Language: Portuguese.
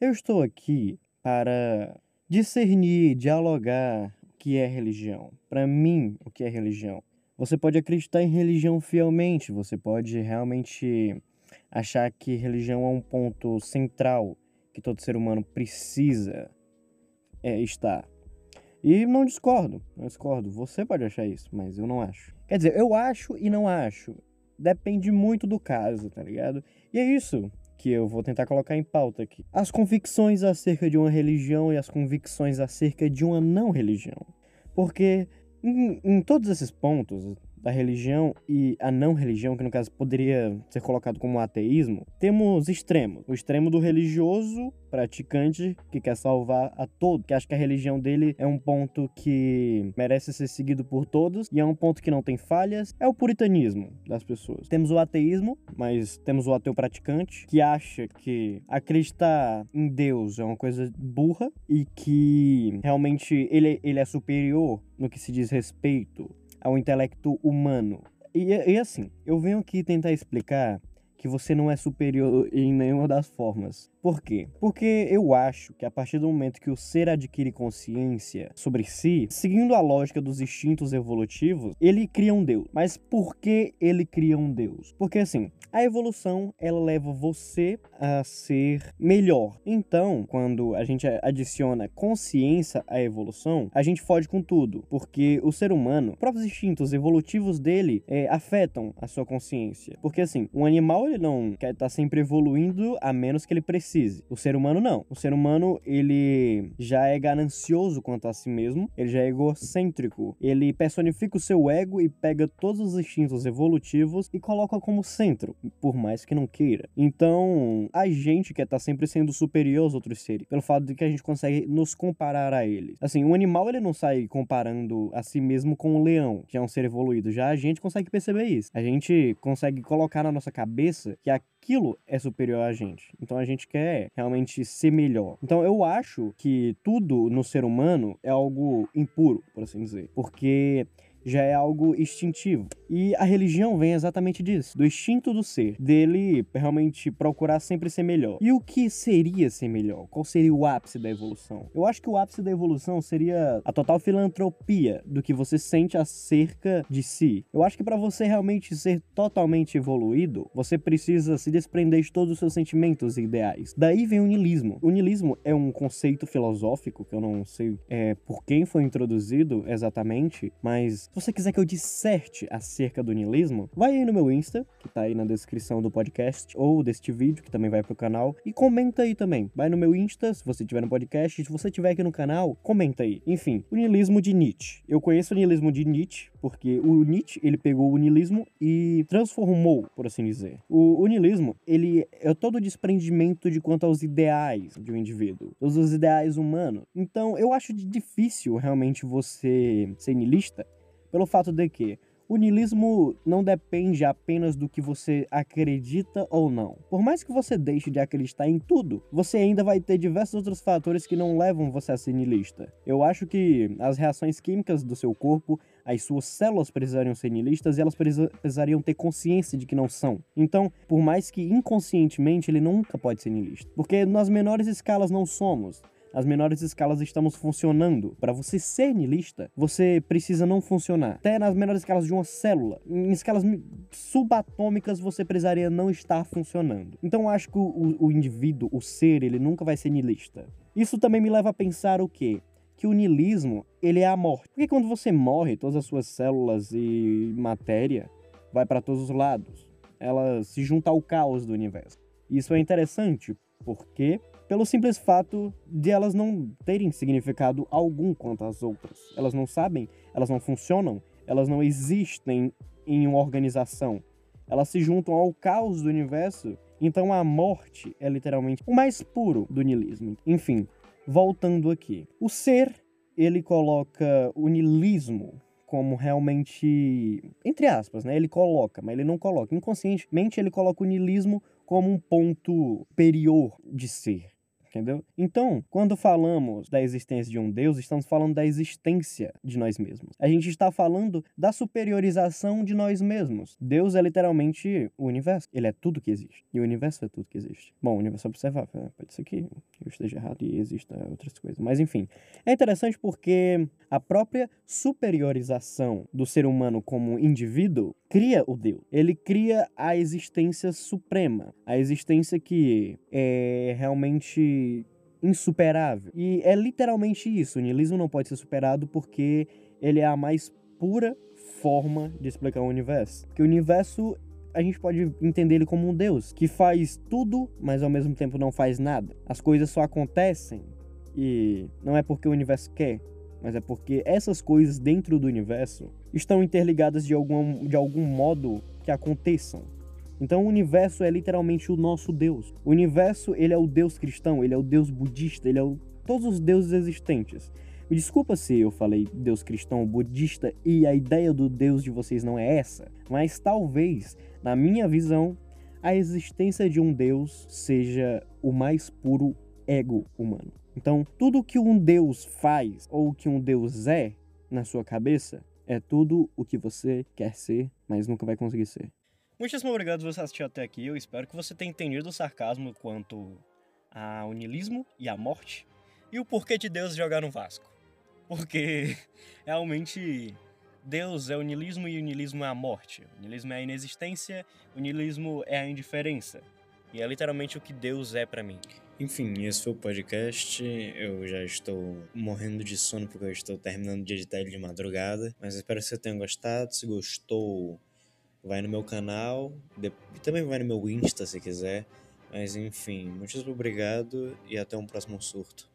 Eu estou aqui para discernir, dialogar o que é religião. Para mim, o que é religião? Você pode acreditar em religião fielmente, você pode realmente achar que religião é um ponto central que todo ser humano precisa é, estar. E não discordo, não discordo. Você pode achar isso, mas eu não acho. Quer dizer, eu acho e não acho. Depende muito do caso, tá ligado? E é isso que eu vou tentar colocar em pauta aqui. As convicções acerca de uma religião e as convicções acerca de uma não religião. Porque em, em todos esses pontos, da religião e a não religião, que no caso poderia ser colocado como ateísmo, temos extremos. O extremo do religioso praticante que quer salvar a todos, que acha que a religião dele é um ponto que merece ser seguido por todos e é um ponto que não tem falhas, é o puritanismo das pessoas. Temos o ateísmo, mas temos o ateu praticante que acha que acreditar em Deus é uma coisa burra e que realmente ele, ele é superior no que se diz respeito ao intelecto humano. E, e assim, eu venho aqui tentar explicar que você não é superior em nenhuma das formas. Por quê? Porque eu acho que a partir do momento que o ser adquire consciência sobre si, seguindo a lógica dos instintos evolutivos, ele cria um Deus. Mas por que ele cria um Deus? Porque assim, a evolução ela leva você a ser melhor. Então, quando a gente adiciona consciência à evolução, a gente fode com tudo, porque o ser humano, próprios instintos evolutivos dele é, afetam a sua consciência. Porque assim, um animal ele não quer estar tá sempre evoluindo a menos que ele precise. O ser humano não. O ser humano ele já é ganancioso quanto a si mesmo, ele já é egocêntrico. Ele personifica o seu ego e pega todos os instintos evolutivos e coloca como centro, por mais que não queira. Então, a gente quer estar tá sempre sendo superior aos outros seres, pelo fato de que a gente consegue nos comparar a eles. Assim, um animal ele não sai comparando a si mesmo com um leão, que é um ser evoluído. Já a gente consegue perceber isso. A gente consegue colocar na nossa cabeça que aquilo é superior a gente. Então a gente quer realmente ser melhor. Então eu acho que tudo no ser humano é algo impuro, por assim dizer. Porque já é algo instintivo. E a religião vem exatamente disso, do instinto do ser, dele realmente procurar sempre ser melhor. E o que seria ser melhor? Qual seria o ápice da evolução? Eu acho que o ápice da evolução seria a total filantropia do que você sente acerca de si. Eu acho que para você realmente ser totalmente evoluído, você precisa se desprender de todos os seus sentimentos e ideais. Daí vem o niilismo. O niilismo é um conceito filosófico que eu não sei é, por quem foi introduzido exatamente, mas se você quiser que eu disserte acerca do niilismo, vai aí no meu Insta, que tá aí na descrição do podcast, ou deste vídeo, que também vai pro canal, e comenta aí também. Vai no meu Insta, se você tiver no podcast, se você tiver aqui no canal, comenta aí. Enfim, o niilismo de Nietzsche. Eu conheço o niilismo de Nietzsche, porque o Nietzsche, ele pegou o niilismo e transformou, por assim dizer. O, o niilismo, ele é todo o desprendimento de quanto aos ideais de um indivíduo, todos os ideais humanos. Então, eu acho difícil realmente você ser niilista, pelo fato de que o niilismo não depende apenas do que você acredita ou não. Por mais que você deixe de acreditar em tudo, você ainda vai ter diversos outros fatores que não levam você a ser niilista. Eu acho que as reações químicas do seu corpo, as suas células precisariam ser niilistas e elas precisariam ter consciência de que não são. Então, por mais que inconscientemente ele nunca pode ser niilista, porque nas menores escalas não somos as menores escalas estamos funcionando. Para você ser niilista, você precisa não funcionar. Até nas menores escalas de uma célula, em escalas subatômicas, você precisaria não estar funcionando. Então acho que o, o indivíduo, o ser, ele nunca vai ser niilista. Isso também me leva a pensar o quê? que o niilismo, ele é a morte. Porque quando você morre, todas as suas células e matéria vai para todos os lados. Ela se junta ao caos do universo. Isso é interessante porque pelo simples fato de elas não terem significado algum quanto às outras. Elas não sabem, elas não funcionam, elas não existem em uma organização. Elas se juntam ao caos do universo, então a morte é literalmente o mais puro do niilismo. Enfim, voltando aqui. O ser, ele coloca o niilismo como realmente, entre aspas, né? Ele coloca, mas ele não coloca. Inconscientemente ele coloca o niilismo como um ponto superior de ser Entendeu? Então, quando falamos da existência de um Deus, estamos falando da existência de nós mesmos. A gente está falando da superiorização de nós mesmos. Deus é literalmente o universo. Ele é tudo que existe. E o universo é tudo que existe. Bom, o universo é observável. Né? Pode ser que eu esteja errado e exista outras coisas. Mas enfim, é interessante porque a própria superiorização do ser humano como indivíduo cria o Deus. Ele cria a existência suprema, a existência que é realmente insuperável. E é literalmente isso. O niilismo não pode ser superado porque ele é a mais pura forma de explicar o universo. Que o universo a gente pode entender ele como um Deus que faz tudo, mas ao mesmo tempo não faz nada. As coisas só acontecem e não é porque o universo quer, mas é porque essas coisas dentro do universo estão interligadas de algum, de algum modo que aconteçam. Então o universo é literalmente o nosso Deus. O universo, ele é o Deus cristão, ele é o Deus budista, ele é o, todos os deuses existentes. Me desculpa se eu falei Deus cristão, budista e a ideia do Deus de vocês não é essa, mas talvez, na minha visão, a existência de um Deus seja o mais puro ego humano. Então, tudo que um Deus faz ou que um Deus é na sua cabeça é tudo o que você quer ser, mas nunca vai conseguir ser. Muitíssimo obrigado por você assistir até aqui. Eu espero que você tenha entendido o sarcasmo quanto ao niilismo e à morte e o porquê de Deus jogar no Vasco. Porque realmente Deus é o niilismo e o niilismo é a morte. O niilismo é a inexistência, o niilismo é a indiferença. E é literalmente o que Deus é para mim. Enfim, esse foi o podcast. Eu já estou morrendo de sono porque eu estou terminando de editar ele de madrugada. Mas espero que você tenha gostado. Se gostou, vai no meu canal. E também vai no meu Insta se quiser. Mas enfim, muito obrigado e até um próximo surto.